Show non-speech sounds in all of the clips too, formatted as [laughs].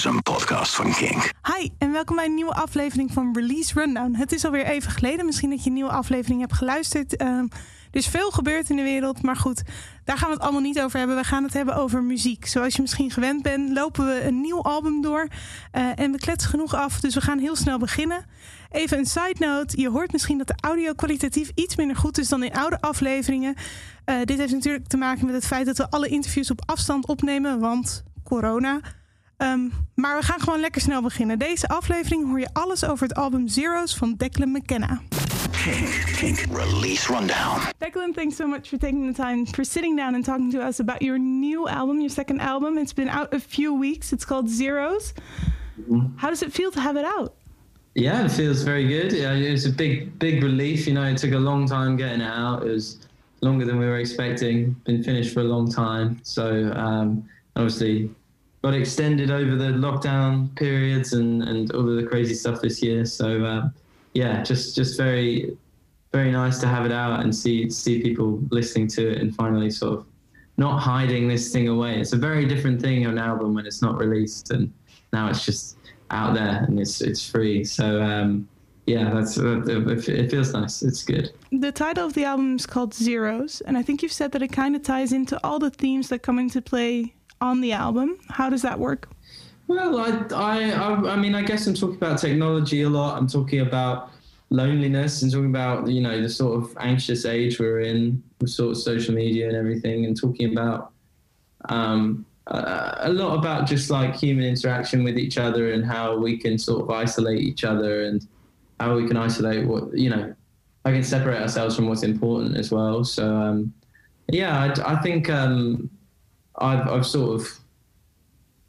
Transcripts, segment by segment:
is een podcast van Kink. Hi en welkom bij een nieuwe aflevering van Release Rundown. Het is alweer even geleden, misschien dat je een nieuwe aflevering hebt geluisterd. Ehm, er is veel gebeurd in de wereld, maar goed, daar gaan we het allemaal niet over hebben. We gaan het hebben over muziek. Zoals je misschien gewend bent, lopen we een nieuw album door uh, en we kletsen genoeg af, dus we gaan heel snel beginnen. Even een side note, je hoort misschien dat de audio kwalitatief iets minder goed is dan in oude afleveringen. Uh, dit heeft natuurlijk te maken met het feit dat we alle interviews op afstand opnemen, want corona. Um, maar we gaan gewoon lekker snel beginnen. Deze aflevering hoor je alles over het album Zeros van Declan McKenna. Kink, Kink, Release Rundown. Declan, thanks so much for taking the time for sitting down and talking to us about your new album, your second album. It's been out a few weeks. It's called Zeros. Mm-hmm. How does it feel to have it out? Yeah, it feels very good. Yeah, it was a big, big relief. You know, it took a long time getting it out. It was longer than we were expecting. Been finished for a long time. So um, obviously got extended over the lockdown periods and, and all of the crazy stuff this year. So um, yeah, just just very very nice to have it out and see see people listening to it and finally sort of not hiding this thing away. It's a very different thing on an album when it's not released and now it's just out there and it's it's free. So um, yeah, that's it feels nice. It's good. The title of the album is called Zeros, and I think you've said that it kind of ties into all the themes that come into play on the album. How does that work? Well, I, I, I mean, I guess I'm talking about technology a lot. I'm talking about loneliness and talking about you know the sort of anxious age we're in with sort of social media and everything, and talking about um, uh, a lot about just like human interaction with each other and how we can sort of isolate each other and how we can isolate what you know. I can separate ourselves from what's important as well. So um, yeah, I, I think um, I've, I've sort of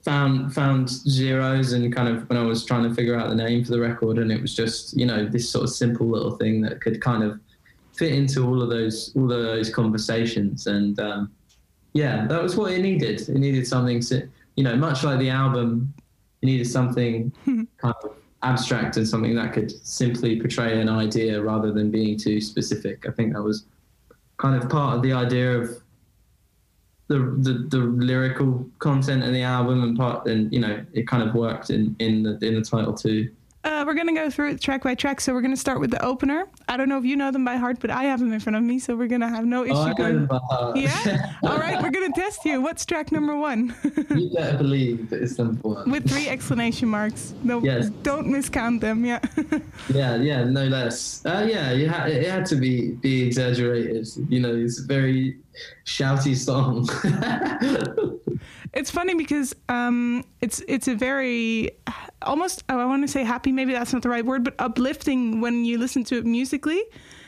found found zeros and kind of when I was trying to figure out the name for the record, and it was just you know this sort of simple little thing that could kind of fit into all of those all of those conversations, and um, yeah, that was what it needed. It needed something, you know, much like the album, it needed something [laughs] kind of abstract and something that could simply portray an idea rather than being too specific. I think that was kind of part of the idea of the, the, the lyrical content in the album and part and you know it kind of worked in in the in the title too uh, we're gonna go through it track by track. So we're gonna start with the opener. I don't know if you know them by heart, but I have them in front of me, so we're gonna have no issue oh, going. Yeah. All right, we're gonna test you. What's track number one? [laughs] you better believe it's number one. With three exclamation marks. No, yes. Don't miscount them. Yeah. [laughs] yeah, yeah, no less. Uh, yeah, you ha- it had to be be exaggerated. You know, it's very shouty song. [laughs] it's funny because um, it's it's a very almost oh, I want to say happy. Maybe that's not the right word, but uplifting when you listen to it musically,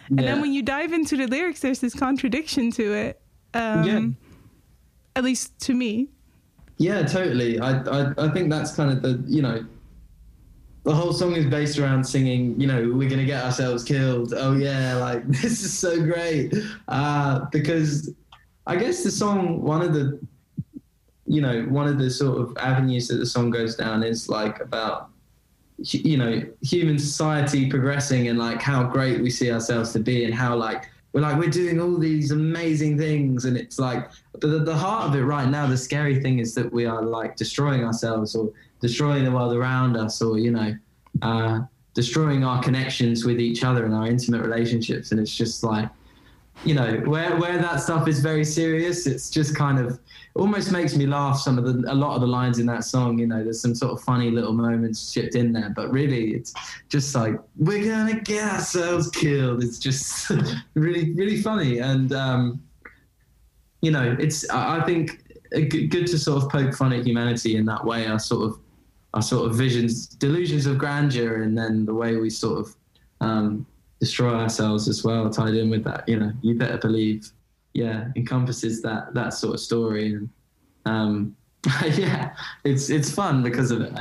and yeah. then when you dive into the lyrics, there's this contradiction to it. Um, yeah. At least to me. Yeah, totally. I, I I think that's kind of the you know the whole song is based around singing, you know, we're gonna get ourselves killed. Oh yeah, like [laughs] this is so great. Uh, because I guess the song, one of the you know, one of the sort of avenues that the song goes down is like about, you know, human society progressing and like how great we see ourselves to be and how like we're like we're doing all these amazing things and it's like the, the heart of it right now the scary thing is that we are like destroying ourselves or destroying the world around us or you know uh, destroying our connections with each other and our intimate relationships. And it's just like you know where where that stuff is very serious it's just kind of almost makes me laugh some of the a lot of the lines in that song you know there's some sort of funny little moments shipped in there. But really it's just like we're gonna get ourselves killed. It's just [laughs] really really funny. And um you know it's i think good to sort of poke fun at humanity in that way. Our sort of our sort of visions delusions of grandeur and then the way we sort of um destroy ourselves as well tied in with that you know you better believe yeah encompasses that that sort of story. And um [laughs] yeah it's it's fun because of it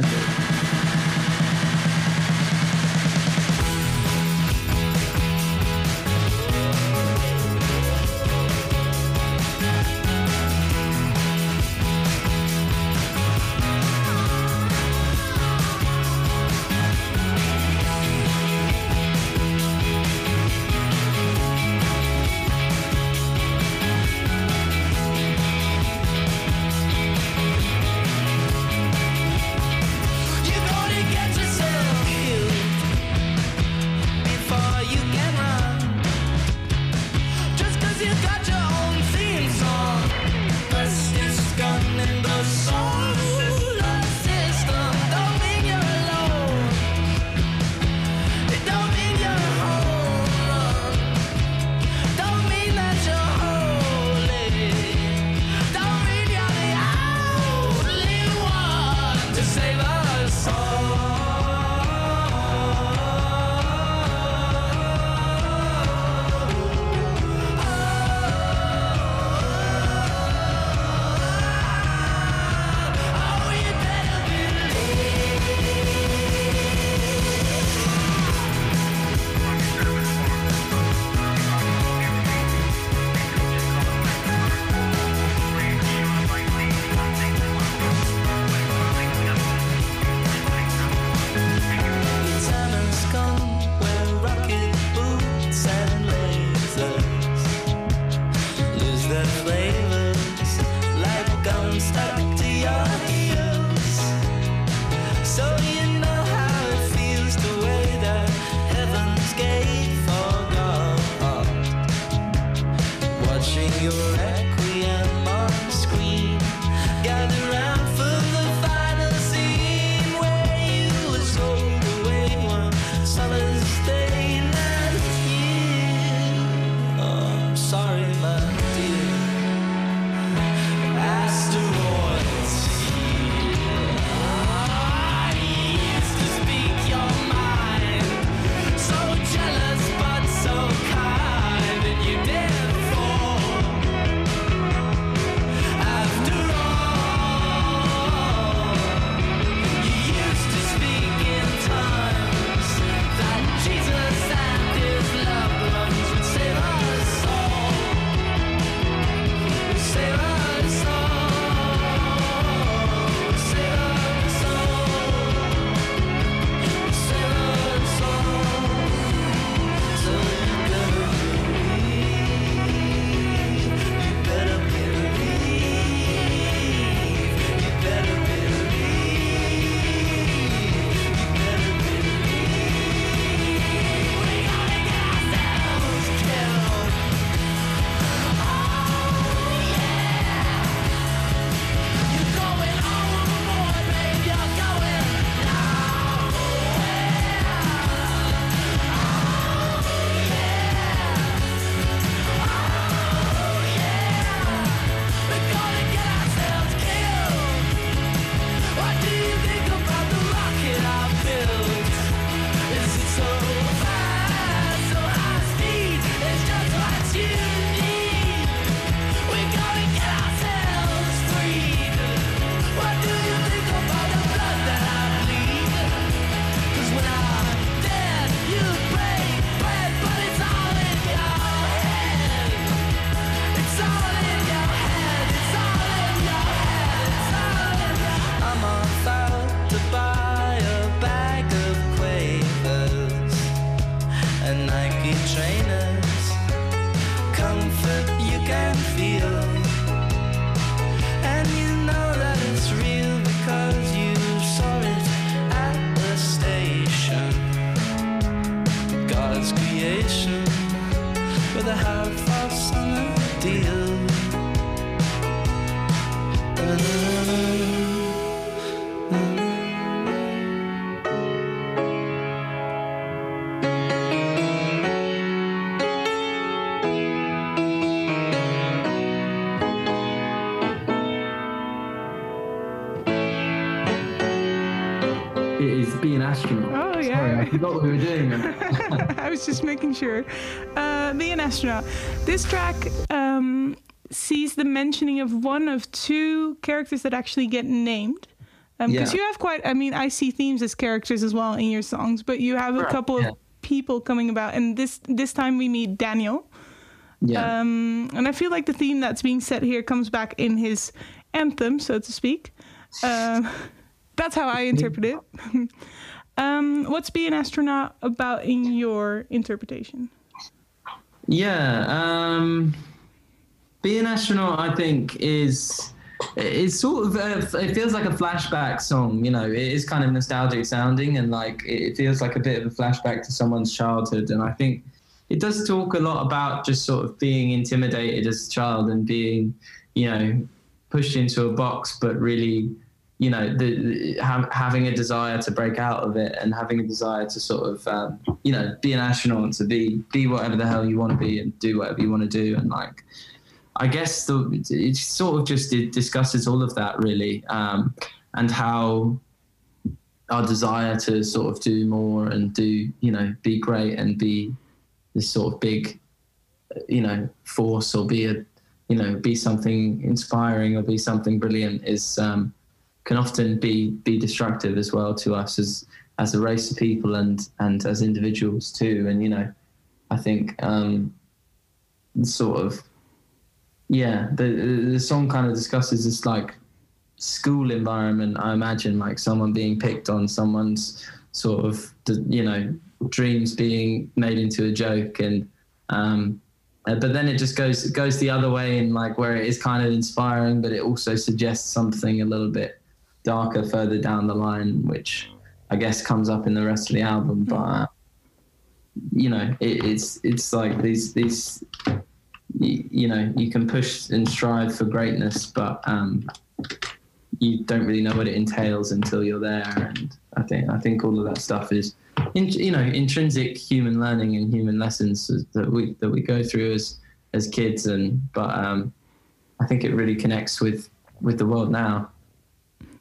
forgot what we were doing. [laughs] I was just making sure. Uh, be an astronaut. This track um, sees the mentioning of one of two characters that actually get named. Because Yeah. you have quite, I mean, I see themes as characters as well in your songs, but you have a couple yeah. of people coming about, and this this time we meet Daniel. yeah. Um, and I feel like the theme that's being set here comes back in his anthem, so to speak. Uh, [laughs] that's how I interpret it. [laughs] um, what's being an astronaut about in your interpretation? Yeah, um, be an astronaut, I think, is it's sort of a, it feels like a flashback song. You know, it is kind of nostalgic sounding, and like it feels like a bit of a flashback to someone's childhood. And I think it does talk a lot about just sort of being intimidated as a child and being, you know, pushed into a box, but really. You know, the, the, ha- having a desire to break out of it and having a desire to sort of, um, you know, be an astronaut, to be be whatever the hell you want to be and do whatever you want to do, and like, I guess the, it sort of just discusses all of that really, um, and how our desire to sort of do more and do you know be great and be this sort of big, you know, force or be a you know be something inspiring or be something brilliant is um, can often be be destructive as well to us as as a race of people and and as individuals too. And you know, I think um, sort of yeah, the the song kind of discusses this like school environment. I imagine like someone being picked on, someone's sort of you know dreams being made into a joke, and um, uh, but then it just goes goes the other way and like where it is kind of inspiring, but it also suggests something a little bit darker further down the line, which I guess comes up in the rest of the album. But uh, you know, it, it's it's like these these you, you know you can push and strive for greatness, but um, you don't really know what it entails until you're there. And I think I think all of that stuff is in, you know intrinsic human learning and human lessons that we that we go through as as kids. And but um, I think it really connects with with the world now.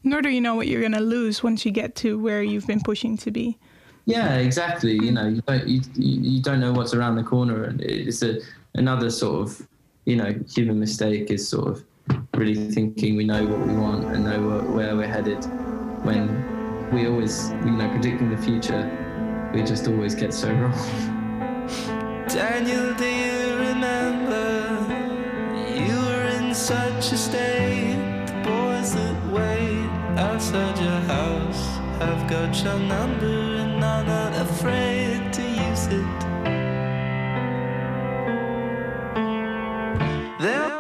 Nor do you know what you're going to lose once you get to where you've been pushing to be. Yeah, exactly. You know, you don't you, you you don't know what's around the corner, and it's a another sort of you know human mistake is sort of really thinking we know what we want and know where, where we're headed when we always you know predicting the future we just always get so wrong. Daniel, do you remember? You were in such a state. The boys that wait outside your house I've got your number and I'm not afraid to use it. They'll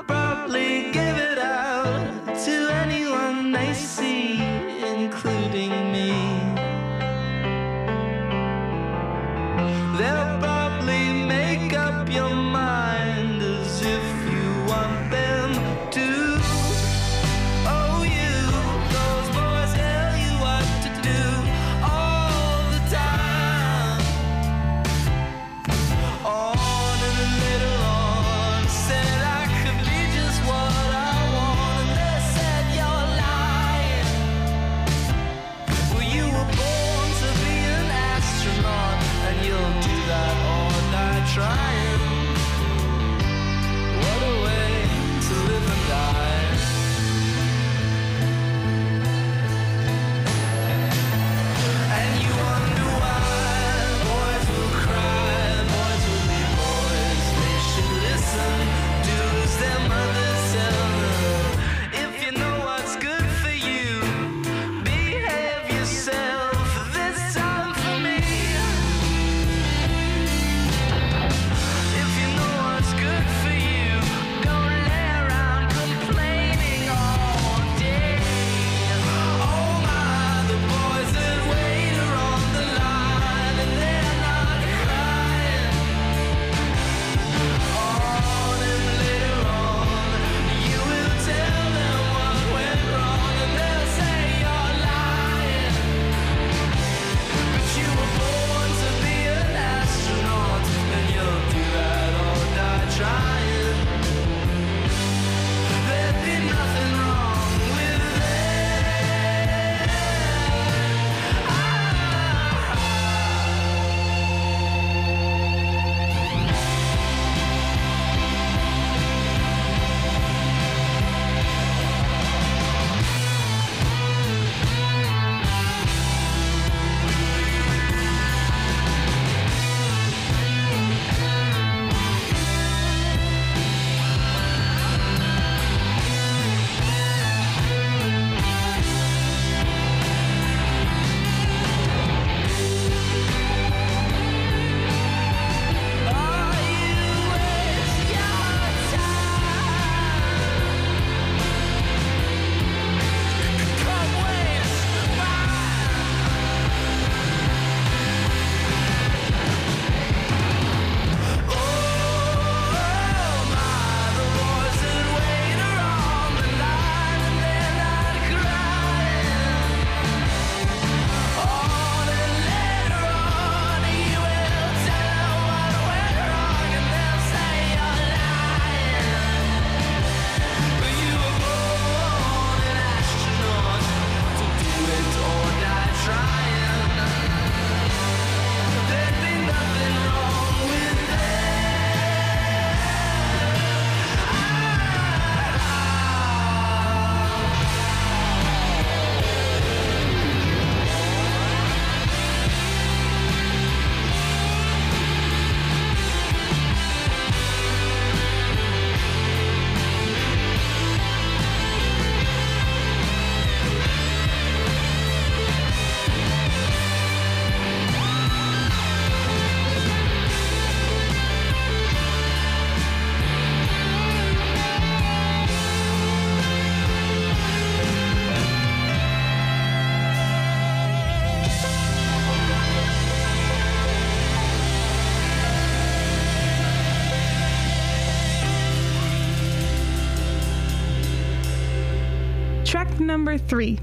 number three.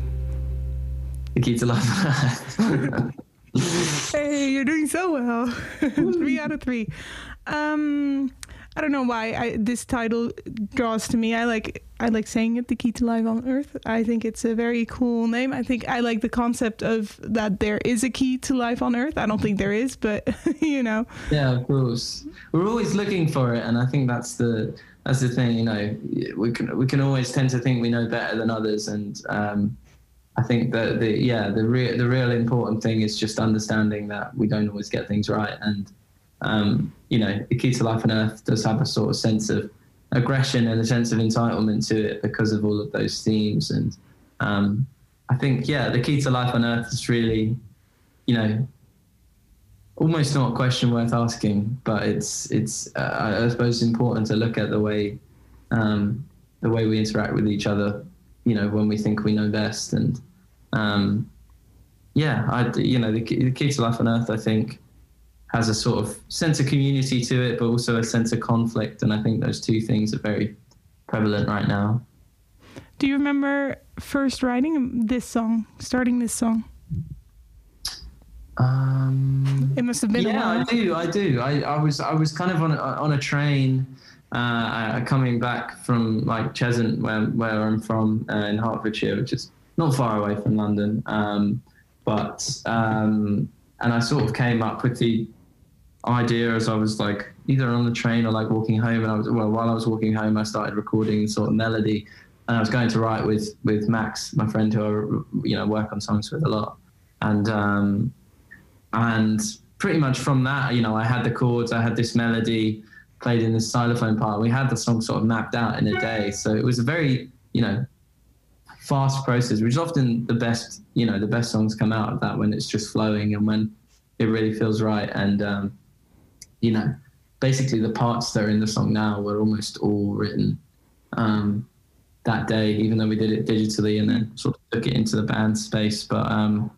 The key to life. Hey, you're doing so well. [laughs] three out of three. Um, I don't know why I, this title draws to me. I like I like saying it, "The Key to Life on Earth." I think it's a very cool name. I think I like the concept of that there is a key to life on Earth. I don't think there is, but [laughs] you know, yeah, of course. We're always looking for it, and I think that's the that's the thing. You know, we can we can always tend to think we know better than others, and um, I think that the yeah the real the real important thing is just understanding that we don't always get things right, and um, you know, the key to life on earth does have a sort of sense of aggression and a sense of entitlement to it because of all of those themes. And um, I think, yeah, the key to life on earth is really, you know, almost not a question worth asking, but it's it's uh, I suppose it's important to look at the way um, the way we interact with each other. You know, when we think we know best, and um, yeah, I you know the, the key to life on earth, I think has a sort of sense of community to it, but also a sense of conflict. And I think those two things are very prevalent right now. do you remember first writing this song, starting this song? Um, It must have been a yeah. I do. I do. I, I was I was kind of on a, on a train uh, coming back from like Cheshunt, where where I'm from uh, in Hertfordshire, which is not far away from London. Um, but um, and I sort of came up with the idea as I was like either on the train or like walking home. And I was well while I was walking home, I started recording sort of melody, and I was going to write with with Max, my friend who I you know work on songs with a lot, and um, and pretty much from that, you know, I had the chords, I had this melody played in the xylophone part. We had the song sort of mapped out in a day, so it was a very you know fast process, which is often the best. You know, the best songs come out of that when it's just flowing and when it really feels right. And um, you know, basically the parts that are in the song now were almost all written um, that day, even though we did it digitally and then sort of took it into the band space. But um,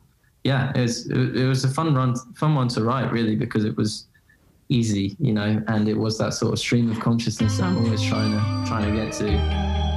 yeah, it was it, was a fun run, fun one to write really because it was easy, you know, and it was that sort of stream of consciousness that I'm always trying to trying to get to.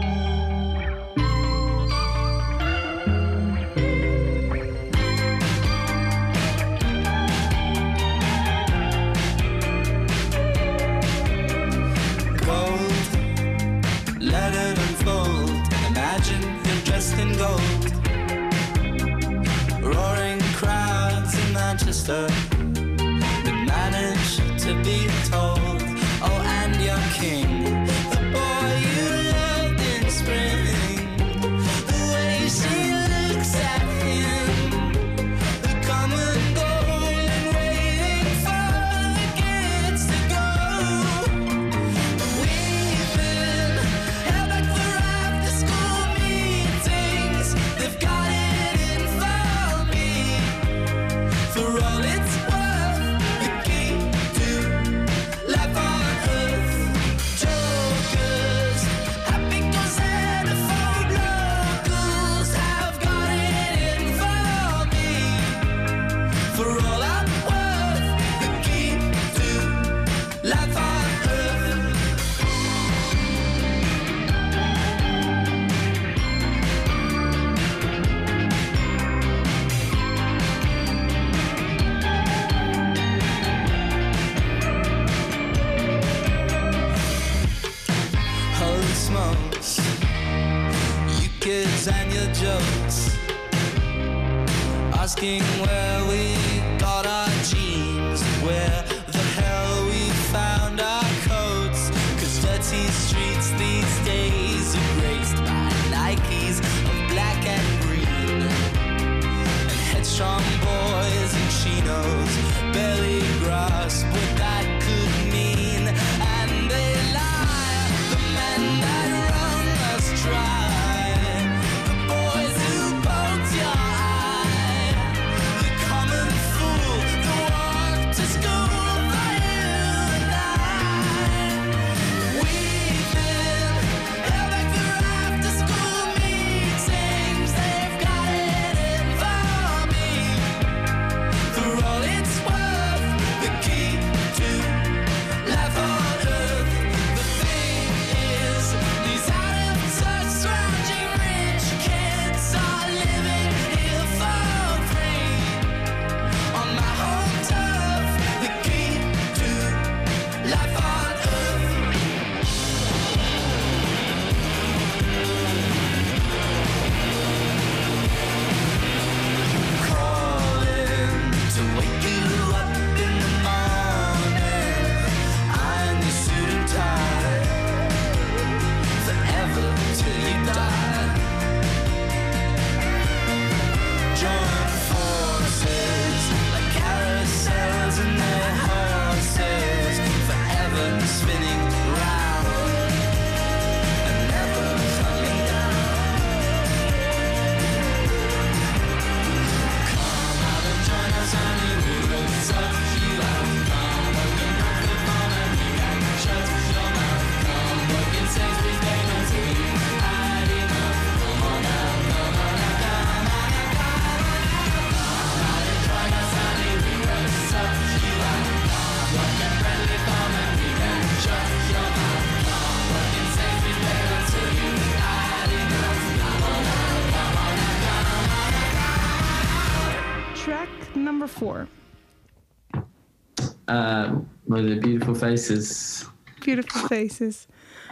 Beautiful faces. Beautiful faces.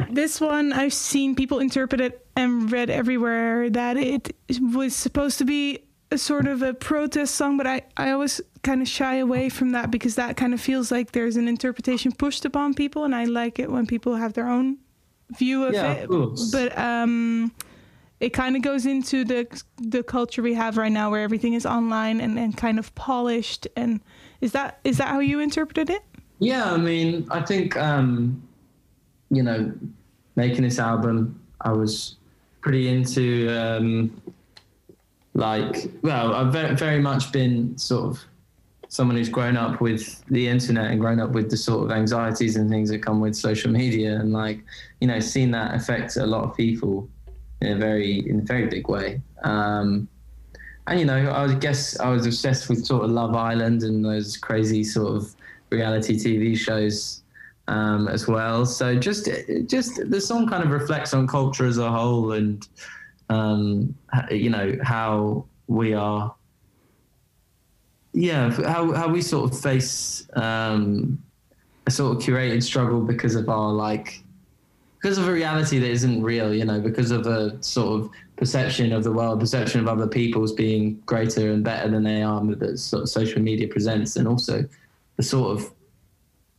This one I've seen people interpret it and read everywhere that it was supposed to be a sort of a protest song, but I, I always kind of shy away from that because that kind of feels like there's an interpretation pushed upon people, and I like it when people have their own view of Yeah, it. of. But um, it kind of goes into the the culture we have right now, where everything is online and, and kind of polished. And is that is that how you interpreted it? Yeah, I mean, I think um, you know, making this album, I was pretty into um, like, well, I've very, much been sort of someone who's grown up with the internet and grown up with the sort of anxieties and things that come with social media, and like, you know, seen that affect a lot of people in a very in a very big way. Um, and you know, I guess I was obsessed with sort of Love Island and those crazy sort of reality TV shows um, as well. So just just the song kind of reflects on culture as a whole, and um, you know how we are. Yeah, how how we sort of face um, a sort of curated struggle because of our like because of a reality that isn't real, you know, because of a sort of perception of the world, perception of other people as being greater and better than they are that sort of social media presents, and also the sort of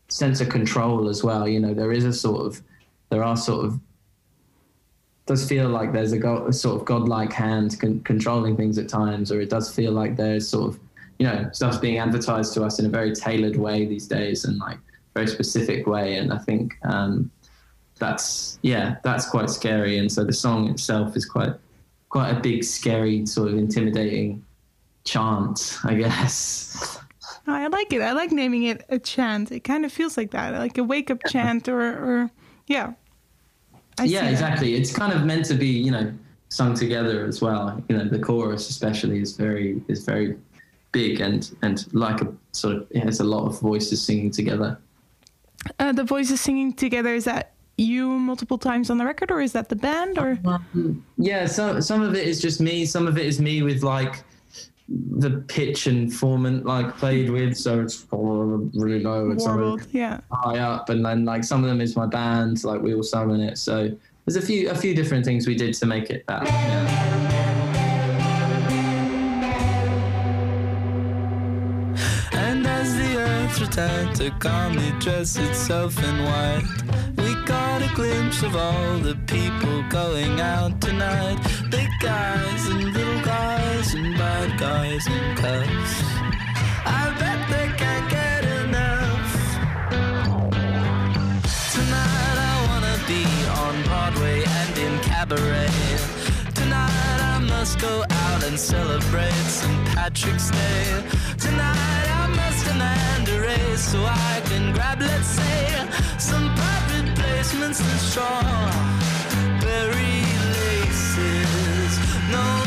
sense of control as well. You know, there is a sort of, there are sort of, does feel like there's a, a sort of godlike hand con- controlling things at times, or it does feel like there's sort of, you know, stuff's being advertised to us in a very tailored way these days and like very specific way. And I think um, that's, yeah, that's quite scary. And so the song itself is quite, quite a big, scary, sort of intimidating chant, I guess. [laughs] Oh, I like it. I like naming it a chant. It kind of feels like that, like a wake up chant, or, or yeah. I yeah, that. exactly. It's kind of meant to be, you know, sung together as well. You know, the chorus especially is very is very big and and like a sort of it has a lot of voices singing together. Uh, the voices singing together is that you multiple times on the record, or is that the band? Or Yeah, so some of it is just me. Some of it is me with like the pitch and formant like played hmm. with, so it's really low and some Yeah. high up, and then like some of them is my band, like we all sung in it. So there's a few a few different things we did to make it that. Yeah. Earth to calmly dress itself in white, we got a glimpse of all the people going out tonight. Big guys and little guys and bad guys and cuss. I bet they can't get enough. Tonight I wanna be on Broadway and in cabaret. Must go out and celebrate St. Patrick's Day. Tonight I must demand a raise so I can grab, let's say, some private placements and strawberry laces. No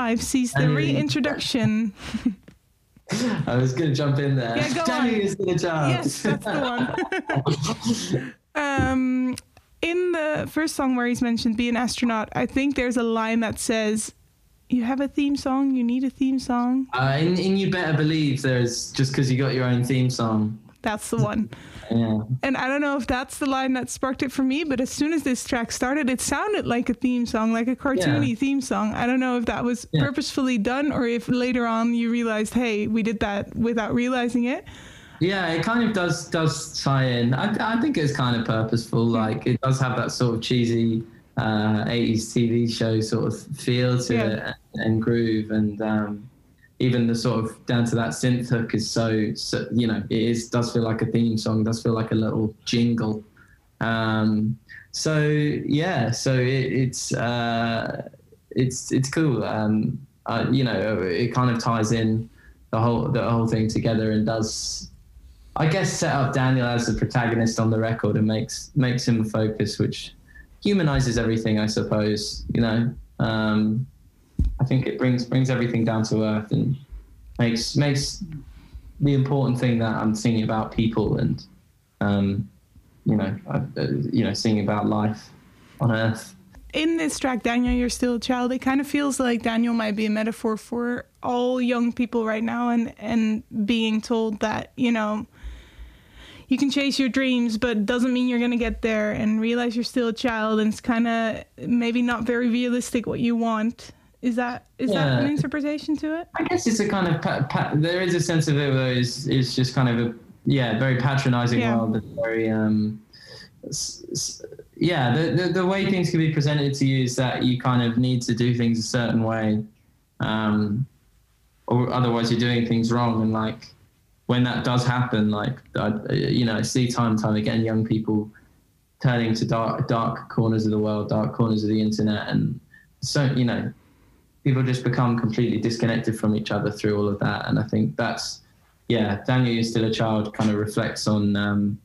PS5 sees the reintroduction. [laughs] I was going to jump in there. Yeah, go Daniel on. is still a child. yes, that's the one. [laughs] um, in the first song where he's mentioned be an astronaut, I think there's a line that says, "You have a theme song. You need a theme song." Uh, and, and you better believe there's just because you got your own theme song. That's the one. Yeah. And I don't know if that's the line that sparked it for me, but as soon as this track started, it sounded like a theme song, like a cartoony Yeah. theme song. I don't know if that was Yeah. purposefully done or if later on you realized, hey, we did that without realizing it. Yeah, it kind of does does tie in. I, I think it's kind of purposeful. Like it does have that sort of cheesy uh, 80s TV show sort of feel to Yeah. it and groove, and um, even the sort of down to that synth hook is so, so you know it is does feel like a theme song. Does feel like a little jingle. Um, so yeah, so it, it's uh, it's it's cool. Um, uh, you know, it kind of ties in the whole the whole thing together and does I guess set up Daniel as the protagonist on the record and makes makes him focus, which humanizes everything, I suppose. You know, um, I think it brings brings everything down to earth and makes makes the important thing that I'm singing about people and um, you know I, uh, you know singing about life on earth. in this track, Daniel, you're still a child. It kind of feels like Daniel might be a metaphor for all young people right now, and and being told that you know you can chase your dreams, but doesn't mean you're gonna get there, and realize you're still a child, and it's kind of maybe not very realistic what you want. Is that is that an interpretation to it? I guess it's a kind of pa- pa- there is a sense of it where it's, it's just kind of a yeah very patronizing Yeah. world very um s- s- yeah the, the the way things can be presented to you is that you kind of need to do things a certain way um or otherwise you're doing things wrong and like when that does happen like I, you know I see time and time again young people turning to dark dark corners of the world dark corners of the internet and so you know people just become completely disconnected from each other through all of that. And I think that's, yeah, Daniel, you're still a child kind of reflects on, um,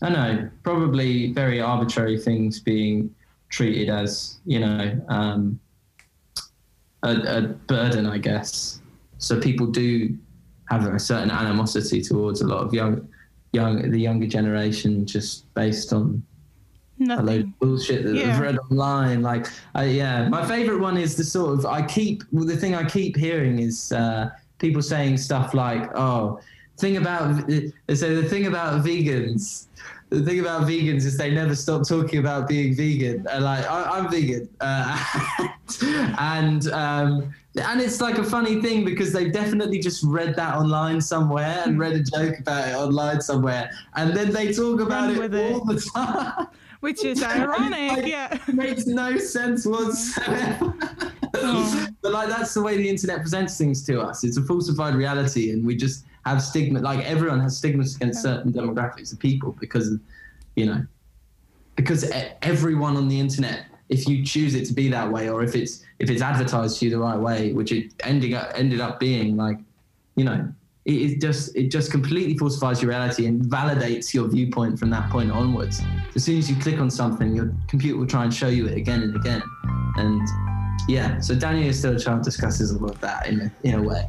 I know, probably very arbitrary things being treated as, you know, um, a, a burden, I guess. So people do have a certain animosity towards a lot of young, young, the younger generation just based on a load of bullshit that Yeah. I've read online. Like, uh, yeah, my favorite one is the sort of I keep well, the thing I keep hearing is uh, people saying stuff like, "Oh, thing about they say the thing about vegans." The thing about vegans is they never stop talking about being vegan. And like I, I'm vegan, uh, [laughs] and um, and it's like a funny thing because they've definitely just read that online somewhere and read a joke about it online somewhere, and then they talk about Run it with it. all the [laughs] time. Which is ironic, Like, yeah. makes no sense whatsoever. Oh. but like that's the way the internet presents things to us. It's a falsified reality, and we just have stigma. Like everyone has stigmas against certain demographics of people because, you know, because everyone on the internet, if you choose it to be that way, or if it's if it's advertised to you the right way, which it ending up ended up being, like, you know, it, it just it just completely falsifies your reality and validates your viewpoint from that point onwards. As soon as you click on something, your computer will try and show you it again and again, and yeah. So Daniel is still a child discusses all of that in a, in a way.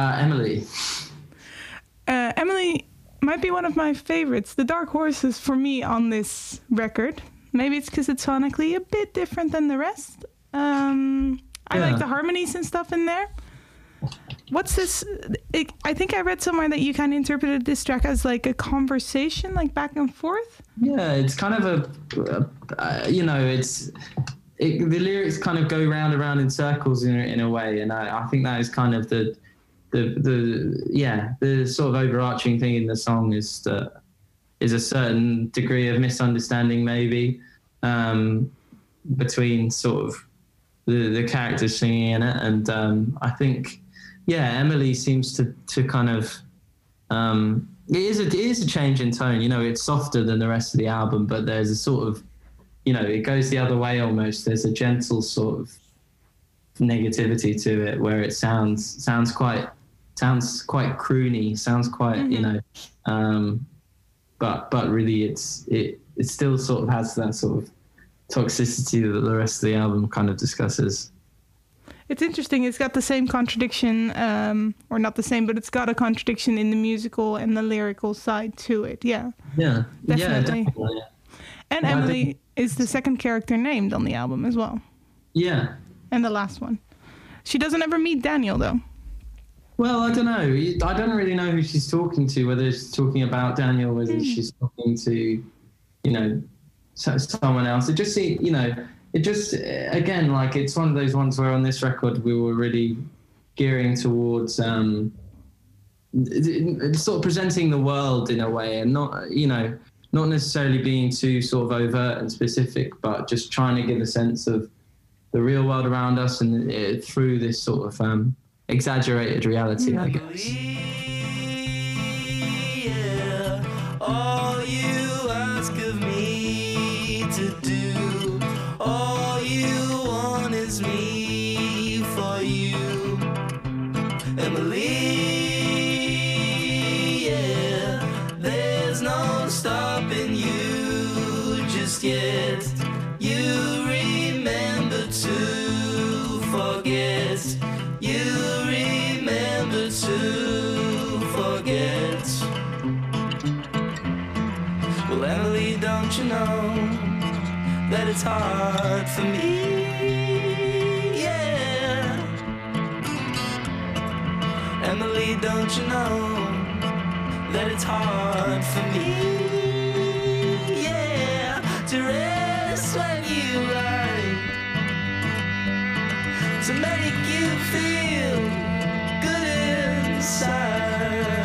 Uh, Emily. Uh, Emily might be one of my favorites, the dark horses for me on this record. Maybe it's because it's sonically a bit different than the rest. Um, I Yeah. like the harmonies and stuff in there. What's this? It, I think I read somewhere that you kind of interpreted this track as like a conversation, like back and forth. Yeah, it's kind of a, uh, you know, it's it, the lyrics kind of go round and round in circles in, a- in a way, and I, I think that is kind of the, the the yeah the sort of overarching thing in the song is that is a certain degree of misunderstanding maybe um, between sort of the the characters singing in it, and um, I think yeah Emily seems to to kind of um, it is a it is a change in tone. You know, it's softer than the rest of the album, but there's a sort of you know it goes the other way almost. There's a gentle sort of negativity to it where it sounds sounds quite sounds quite croony, sounds quite you know, um, but but really it's it it still sort of has that sort of toxicity that the rest of the album kind of discusses. It's interesting. It's got the same contradiction, um, or not the same, but it's got a contradiction in the musical and the lyrical side to it. Yeah. Yeah, yeah, Definitely. definitely. And Well, Emily think- is the second character named on the album as well, Yeah. and the last one. She doesn't ever meet Daniel though. Well, I don't know. I don't really know who she's talking to. Whether she's talking about Daniel, whether she's talking to, you know, someone else. It just see, you know, it just again like it's one of those ones where on this record we were really gearing towards um, it- it- sort of presenting the world in a way, and not you know not necessarily being too sort of overt and specific, but just trying to give a sense of the real world around us and uh, through this sort of um, exaggerated reality, I mm. guess. Don't you know that it's hard for me? Yeah. Emily, don't you know that it's hard for me? Yeah, to rest when you lie, to make you feel good inside.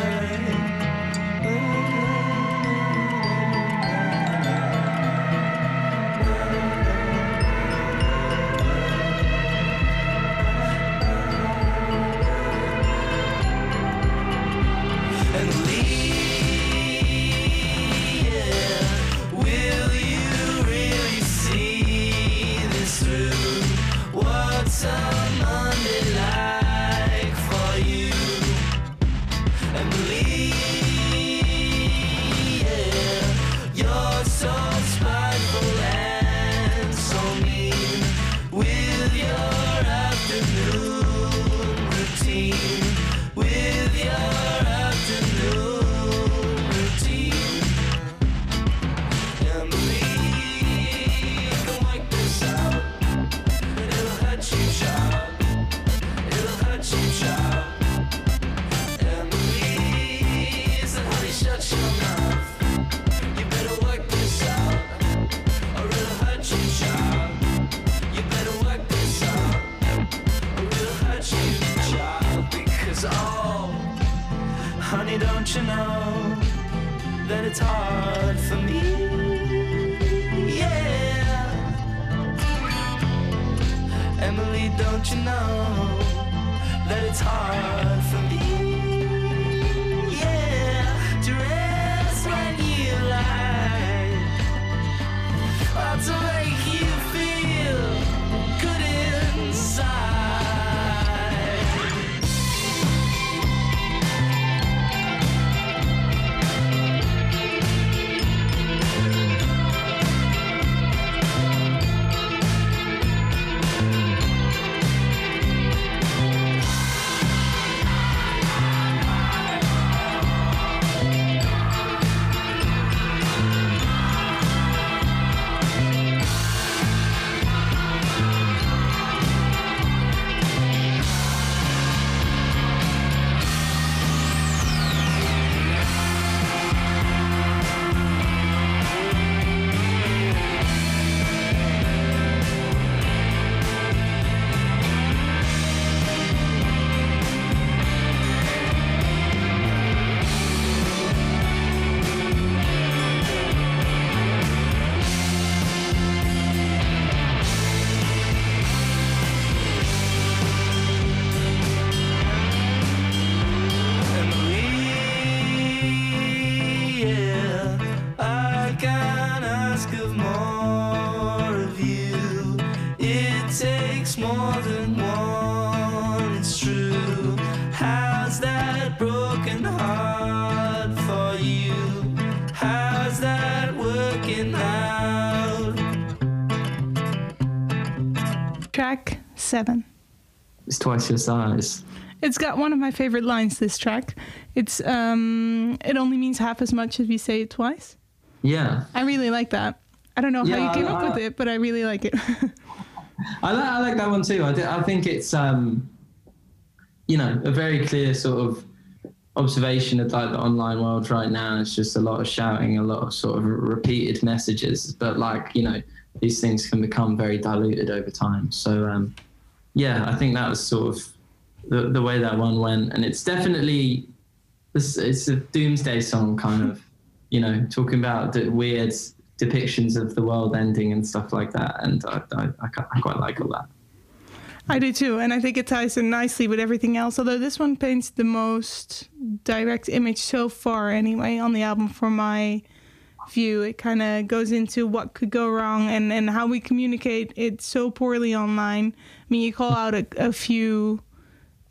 Twice your size. It's got one of my favorite lines. This track. It's um. It only means half as much if you say it twice. Yeah. I really like that. I don't know how you came I- up with it, but I really like it. [laughs] I like, I like that one too. I, thi- I think it's um, you know, a very clear sort of observation of like the online world right now. It's just a lot of shouting, a lot of sort of repeated messages, but like you know, these things can become very diluted over time. So um, yeah, I think that was sort of the, the way that one went, and it's definitely this. It's a doomsday song, kind of, you know, talking about the weird depictions of the world ending and stuff like that, and I, I, I, I quite like all that. I do too, and I think it ties in nicely with everything else. Although this one paints the most direct image so far, anyway, on the album for my view. It kind of goes into what could go wrong and and how we communicate it so poorly online. I mean, you call out a, a few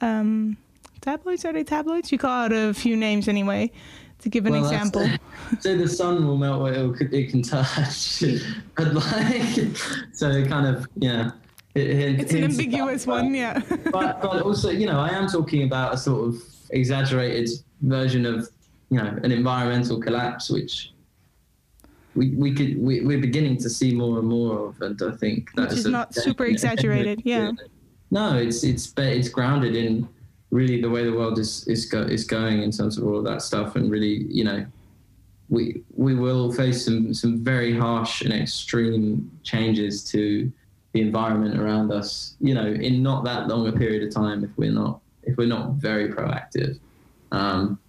um, tabloids. Are they tabloids? You call out a few names anyway. To give an Well, example, [laughs] so the sun will melt what it, it can touch, [laughs] but like, so it kind of yeah. It, it it's an ambiguous that, [laughs] one, yeah. but but also you know I am talking about a sort of exaggerated version of you know an environmental collapse which we we could we, we're beginning to see more and more of and I think Which that's is a not super definite- [laughs] exaggerated, yeah. No, it's it's it's grounded in really the way the world is is go, is going in terms of all of that stuff, and really, you know, we we will face some some very harsh and extreme changes to the environment around us. You know, in not that long a period of time, if we're not if we're not very proactive. Um,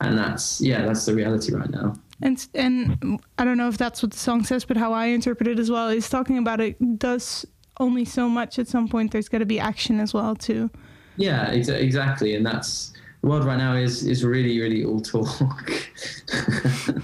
and that's yeah, that's the reality right now. And and I don't know if that's what the song says, but how I interpret it as well is talking about it does only so much. At some point, there's got to be action as well too. Yeah, ex- exactly, and that's the world right now is is really really all talk. [laughs]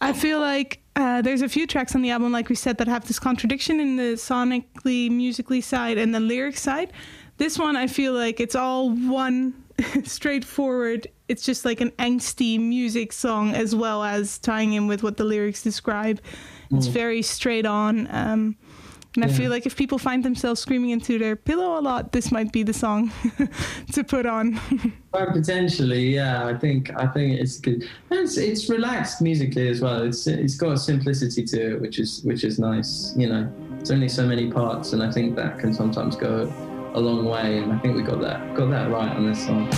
I feel like uh, there's a few tracks on the album, like we said, that have this contradiction in the sonically, musically side and the lyric side. This one, I feel like it's all one [laughs] straightforward. It's just like an angsty music song, as well as tying in with what the lyrics describe. It's very straight on. Um, and I feel like if people find themselves screaming into their pillow a lot, this might be the song [laughs] to put on. [laughs] Well, potentially, yeah. I think I think it's good. And it's it's relaxed musically as well. It's it's got a simplicity to it, which is which is nice. You know, it's only so many parts, and I think that can sometimes go a long way. And I think we got that got that right on this song.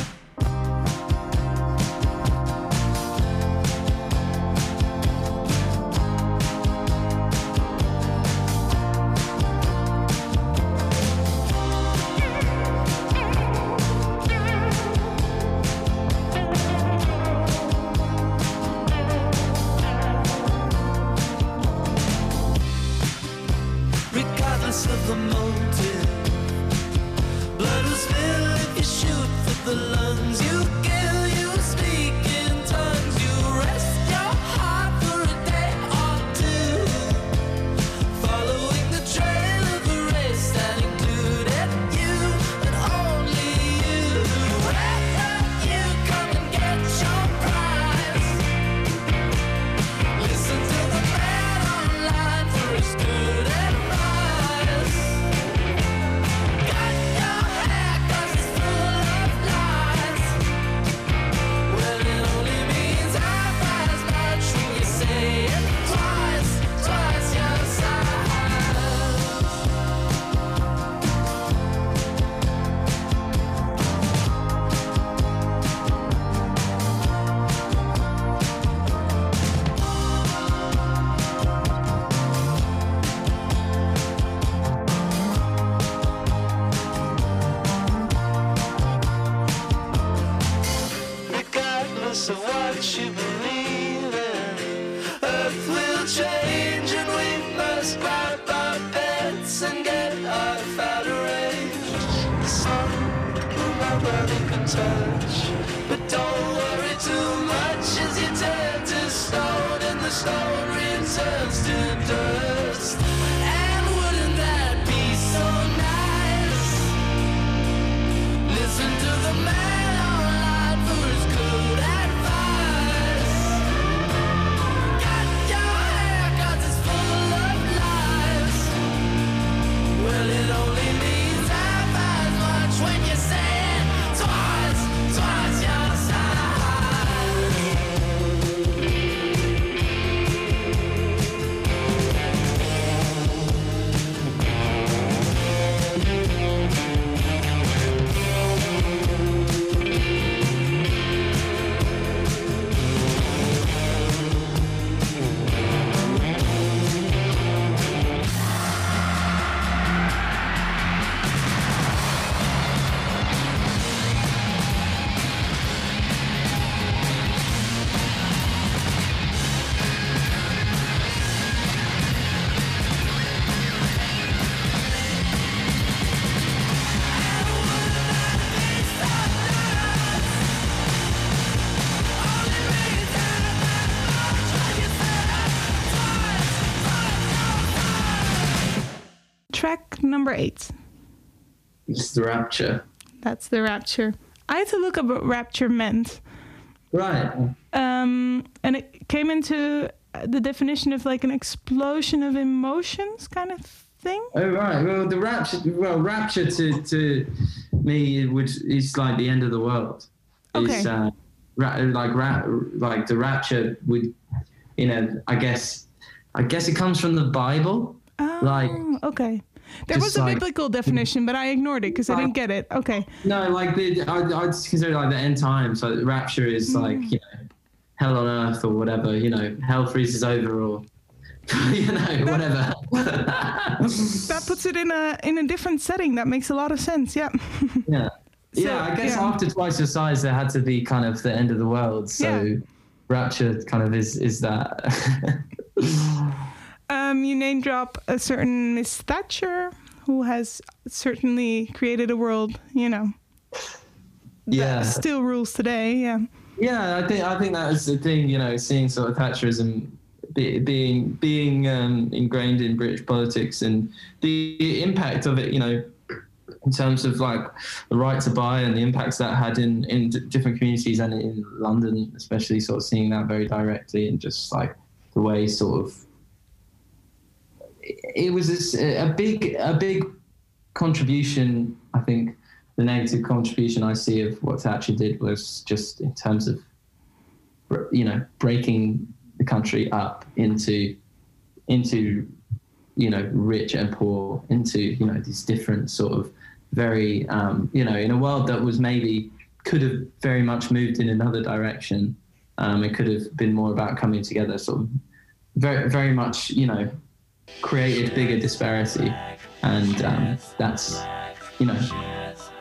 The rapture, That's the rapture. I had to look up what rapture meant. right? Um, and it came into the definition of like an explosion of emotions kind of thing. Oh right. Well, the rapture. Well, rapture to to me would is like the end of the world. It's, Okay. uh, ra- like ra- like the rapture would, you know. I guess I guess it comes from the Bible. Oh, Like- okay. There was a like- biblical definition, but I ignored it because I didn't get it. Okay. No, like the I I just consider it like the end times. Like rapture is Mm. like you know hell on earth or whatever. You know hell freezes over or [laughs] you know whatever. [laughs] That puts it in a in a different setting. That makes a lot of sense. Yeah. [laughs] yeah. So, yeah, I guess yeah. after twice your size, there had to be kind of the end of the world. So Yeah. rapture kind of is is that. Um, you name drop a certain Miss Thatcher, who has certainly created a world. You know. yeah. That still rules today. Yeah. Yeah, I think I think that was the thing. You know, seeing sort of Thatcherism be, being being um, ingrained in British politics and the impact of it. You know, in terms of like the right to buy and the impacts that had in in d- different communities and in London, especially sort of seeing that very directly and just like the way sort of it was this, a big a big contribution. I think the negative contribution I see of what Thatcher did was just in terms of you know breaking the country up into into you know rich and poor into you know these different sort of very um, you know in a world that was maybe could have very much moved in another direction um, it could have been more about coming together sort of very very much you know created bigger disparity. And um, that's you know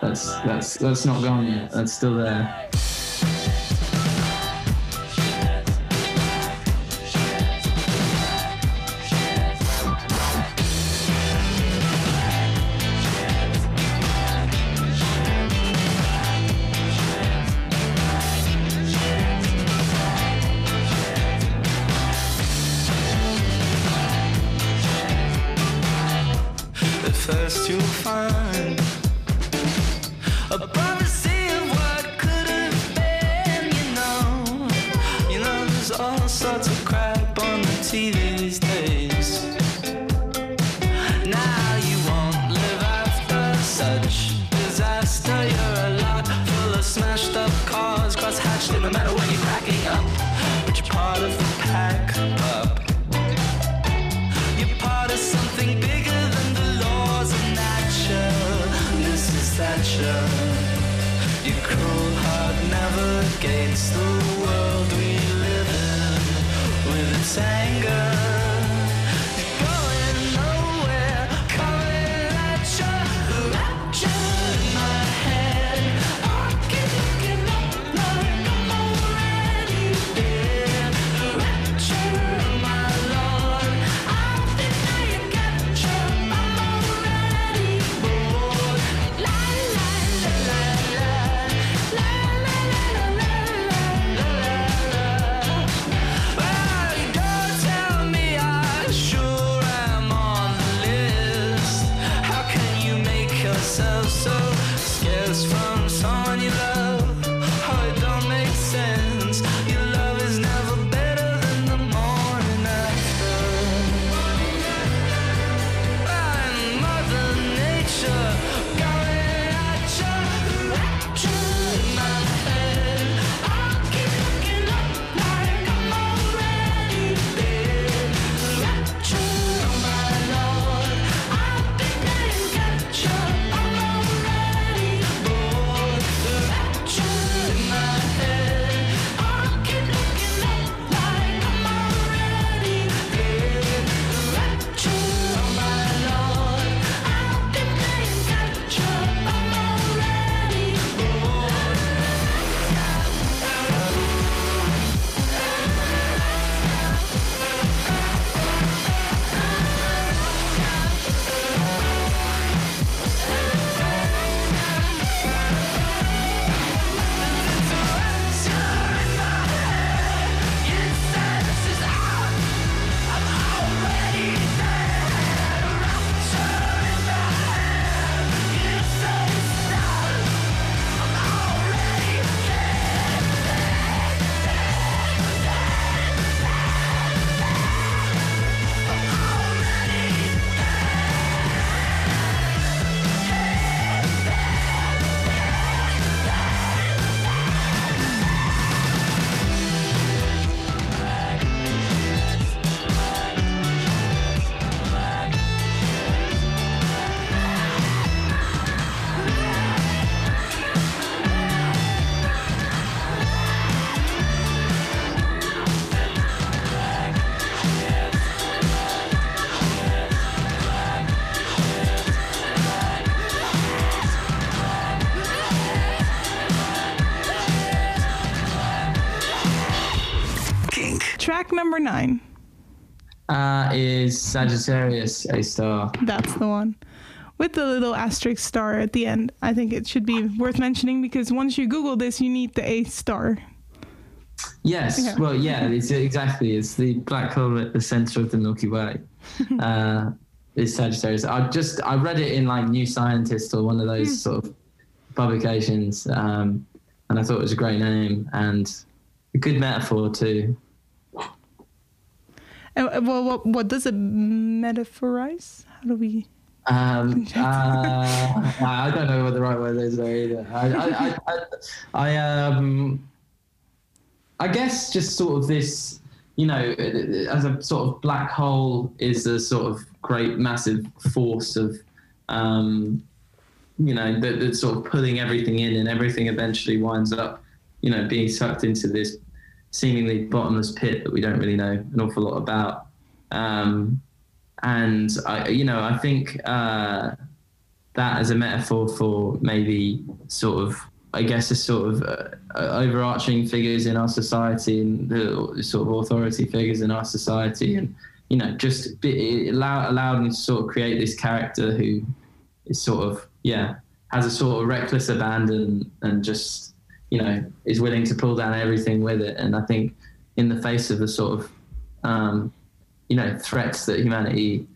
that's that's that's not gone yet. That's still there number nine. Uh, is Sagittarius a star? That's the one. With the little asterisk star at the end. I think it should be worth mentioning because once you Google this, you need the A star. Yes. Yeah. Well, yeah, it's exactly. It's the black hole at the center of the Milky Way. [laughs] uh, is Sagittarius. I just I read it in like New Scientist or one of those sort of publications, um, and I thought it was a great name and a good metaphor too. Uh, well, what, what does it metaphorize? How do we. Um, [laughs] uh, I don't know what the right word is there either. I, I, I, I, I, um, I guess just sort of this, you know, as a sort of black hole is a sort of great massive force of, um, you know, that, that's sort of pulling everything in, and everything eventually winds up, you know, being sucked into this seemingly bottomless pit that we don't really know an awful lot about. Um, and I, you know, I think uh, that as a metaphor for maybe sort of, I guess, a sort of uh, overarching figures in our society and the sort of authority figures in our society, and you know, just be, allow, allowed me to sort of create this character who is sort of, yeah, has a sort of reckless abandon and just, you know, is willing to pull down everything with it. And I think in the face of the sort of um, you know threats that humanity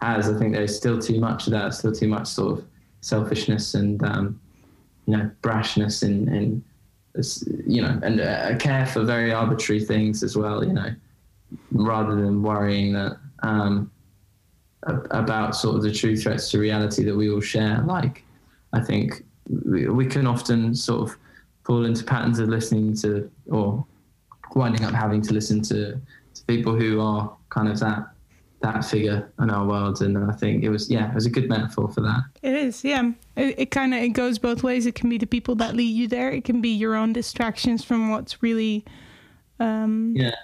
has. I think there's still too much of that, still too much sort of selfishness and um, you know brashness and and you know and a care for very arbitrary things as well. You know, rather than worrying that um, about sort of the true threats to reality that we all share. Like, I think we can often sort of fall into patterns of listening to or winding up having to listen to, to people who are kind of that that figure in our world and i think it was yeah it was a good metaphor for that It is, yeah. It, it kind of it goes both ways. It can be the people that lead you there. It can be your own distractions from what's really, um, yeah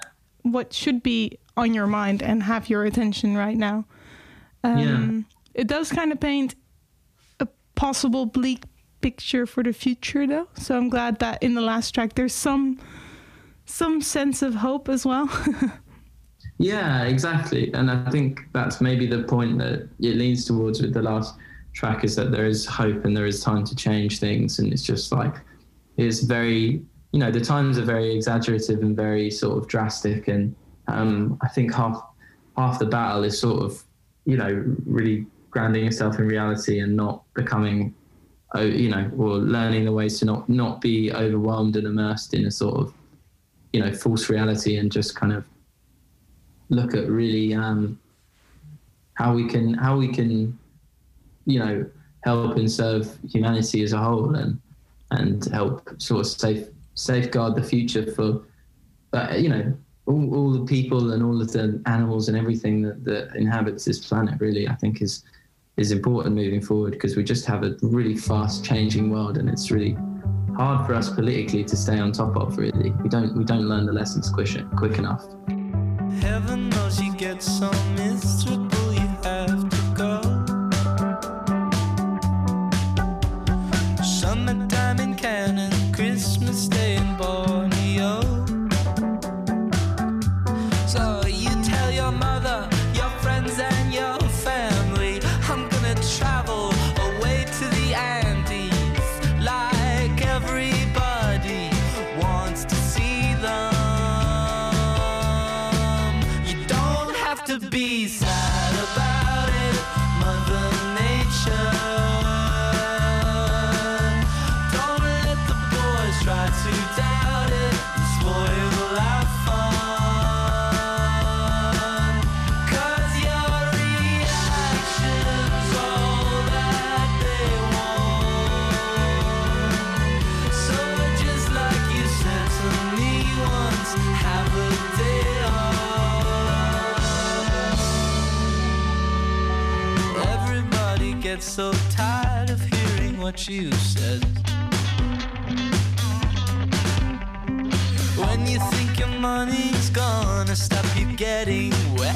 what should be on your mind and have your attention right now. Um, It does kind of paint a possible bleak picture for the future, though. So I'm glad that in the last track there's some some sense of hope as well. [laughs] yeah exactly and i think that's maybe the point that it leans towards with the last track is that there is hope and there is time to change things and it's just like it's very you know the times are very exaggerative and very sort of drastic and um, i think half half the battle is sort of you know really grounding yourself in reality and not becoming you know or learning the ways to not not be overwhelmed and immersed in a sort of you know false reality and just kind of look at really um, how we can how we can you know help and serve humanity as a whole and and help sort of safe safeguard the future for uh, you know all, all the people and all of the animals and everything that, that inhabits this planet really I think is is important moving forward because we just have a really fast changing world and it's really hard for us politically to stay on top of really. We don't we don't learn the lessons quick, quick enough so tired of hearing what you said. When you think your money's gonna stop you getting wet.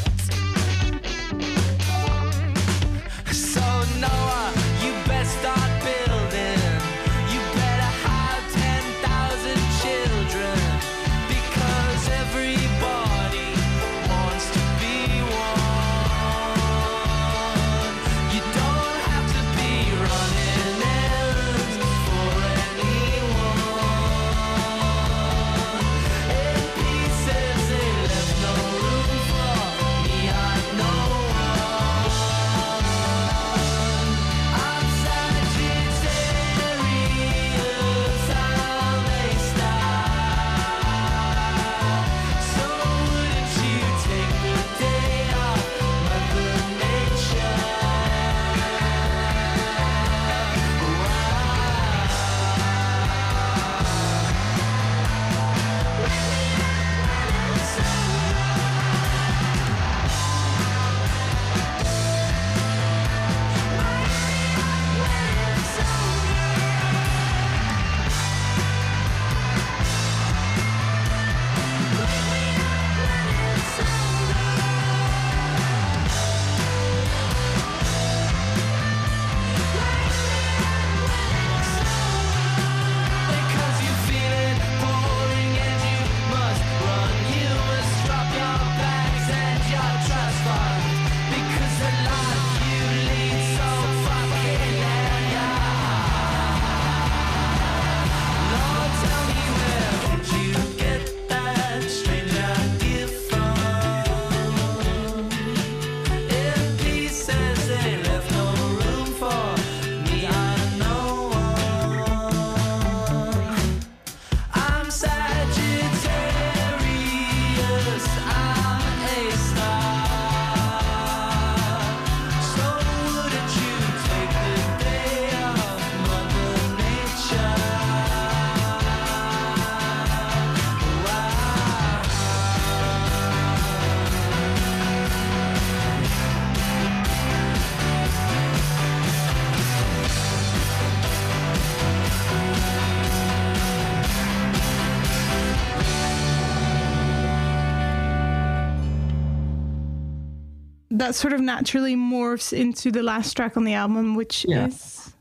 That sort of naturally morphs into the last track on the album, which Yeah. is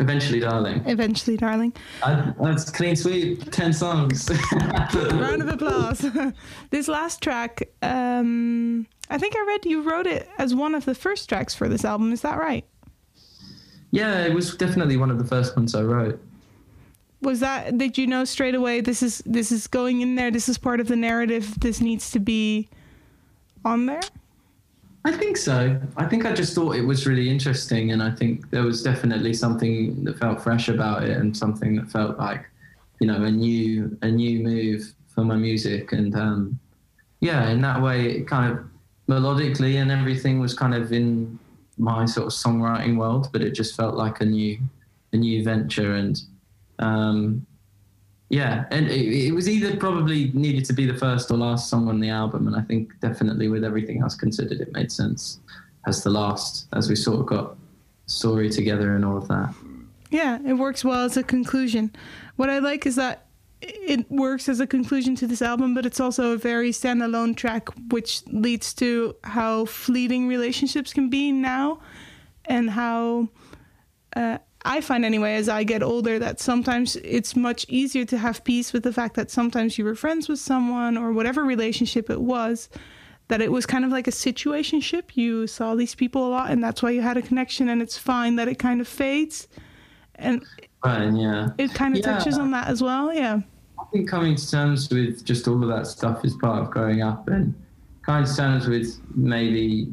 Eventually, darling. eventually, darling. That's clean sweep. Ten songs. [laughs] Round of applause. [laughs] this last track, um, I think I read you wrote it as one of the first tracks for this album. Is that right? yeah, it was definitely one of the first ones I wrote. Was that did you know straight away this is this is going in there? This is part of the narrative. This needs to be on there. I think so. I think I just thought it was really interesting, and I think there was definitely something that felt fresh about it, and something that felt like, you know, a new a new move for my music, and um, yeah, in that way, it kind of melodically and everything was kind of in my sort of songwriting world, but it just felt like a new a new venture, and um, yeah, and it, it was either probably needed to be the first or last song on the album, and I think definitely with everything else considered, it made sense as the last, as we sort of got story together and all of that. Yeah, it works well as a conclusion. What I like is that it works as a conclusion to this album, but it's also a very standalone track, which leads to how fleeting relationships can be now, and how uh, I find anyway, as I get older, that sometimes it's much easier to have peace with the fact that sometimes you were friends with someone or whatever relationship it was, that it was kind of like a situationship. You saw these people a lot, and that's why you had a connection, and it's fine that it kind of fades. And yeah. it kind of Yeah. touches on that as well. Yeah. I think coming to terms with just all of that stuff is part of growing up and coming to terms with maybe,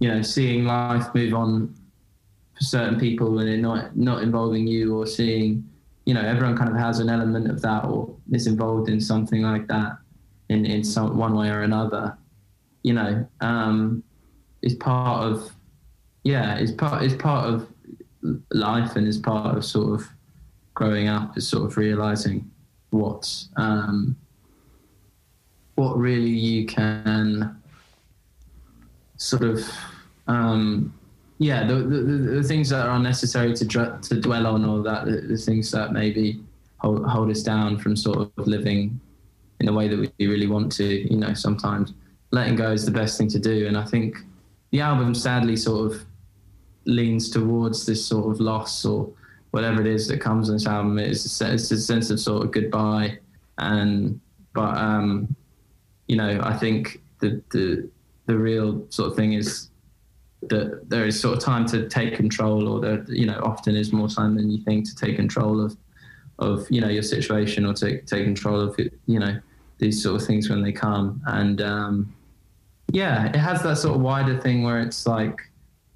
you know, seeing life move on for certain people and it not not involving you or seeing, you know, everyone kind of has an element of that or is involved in something like that in, in some one way or another. You know, um, is part of yeah, is part is part of life and is part of sort of growing up is sort of realizing what um, what really you can sort of um, yeah the, the, the things that are unnecessary to dr- to dwell on or that the, the things that maybe hold, hold us down from sort of living in the way that we really want to you know sometimes. Letting go is the best thing to do. And I think the album sadly sort of leans towards this sort of loss or whatever it is that comes in this album. It's a, it's a sense of sort of goodbye, and but um, you know, I think the the the real sort of thing is that there is sort of time to take control, or there you know often is more time than you think to take control of of you know your situation or take take control of you know these sort of things when they come, and um, yeah, it has that sort of wider thing where it's like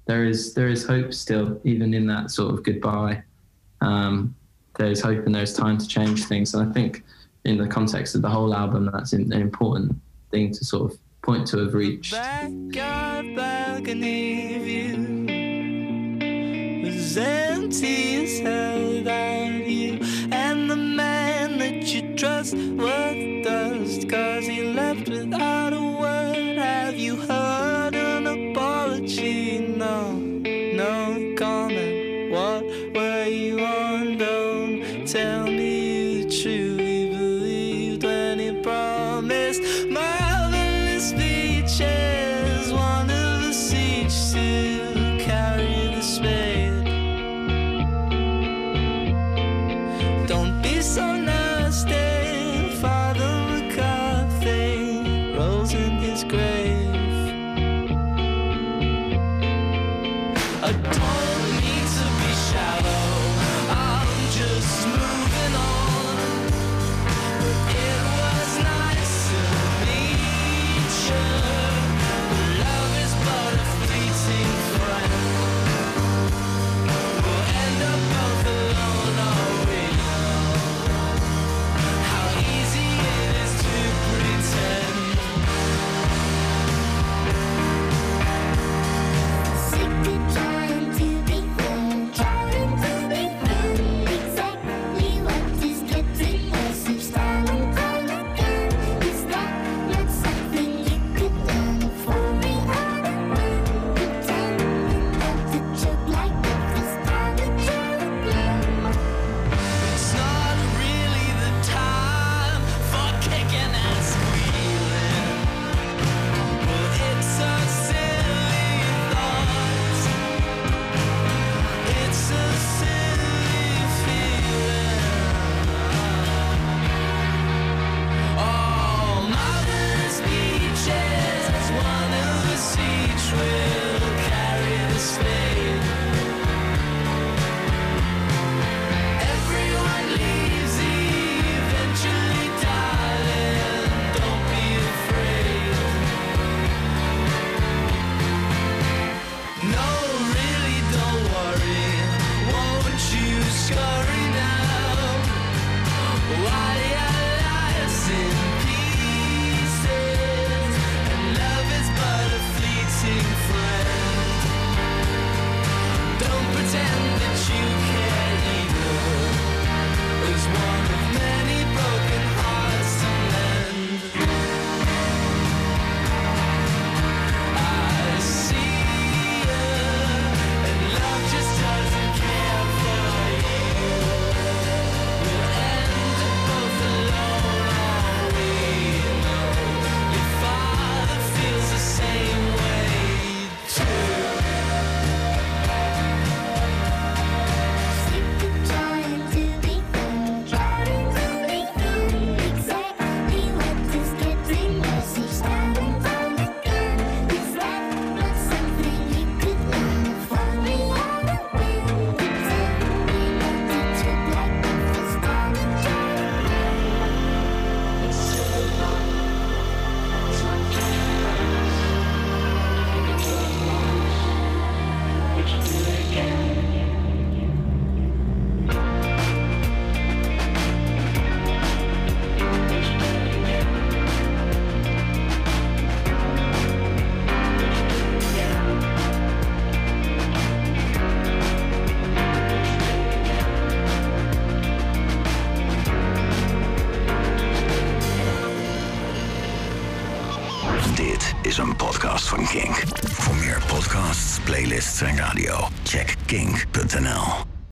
there is there is hope still, even in that sort of goodbye. Um, there's hope and there's time to change things, and I think in the context of the whole album, that's an important thing to sort of point to have reached. Balcony view empty you. And the man that you trust was dust, cause he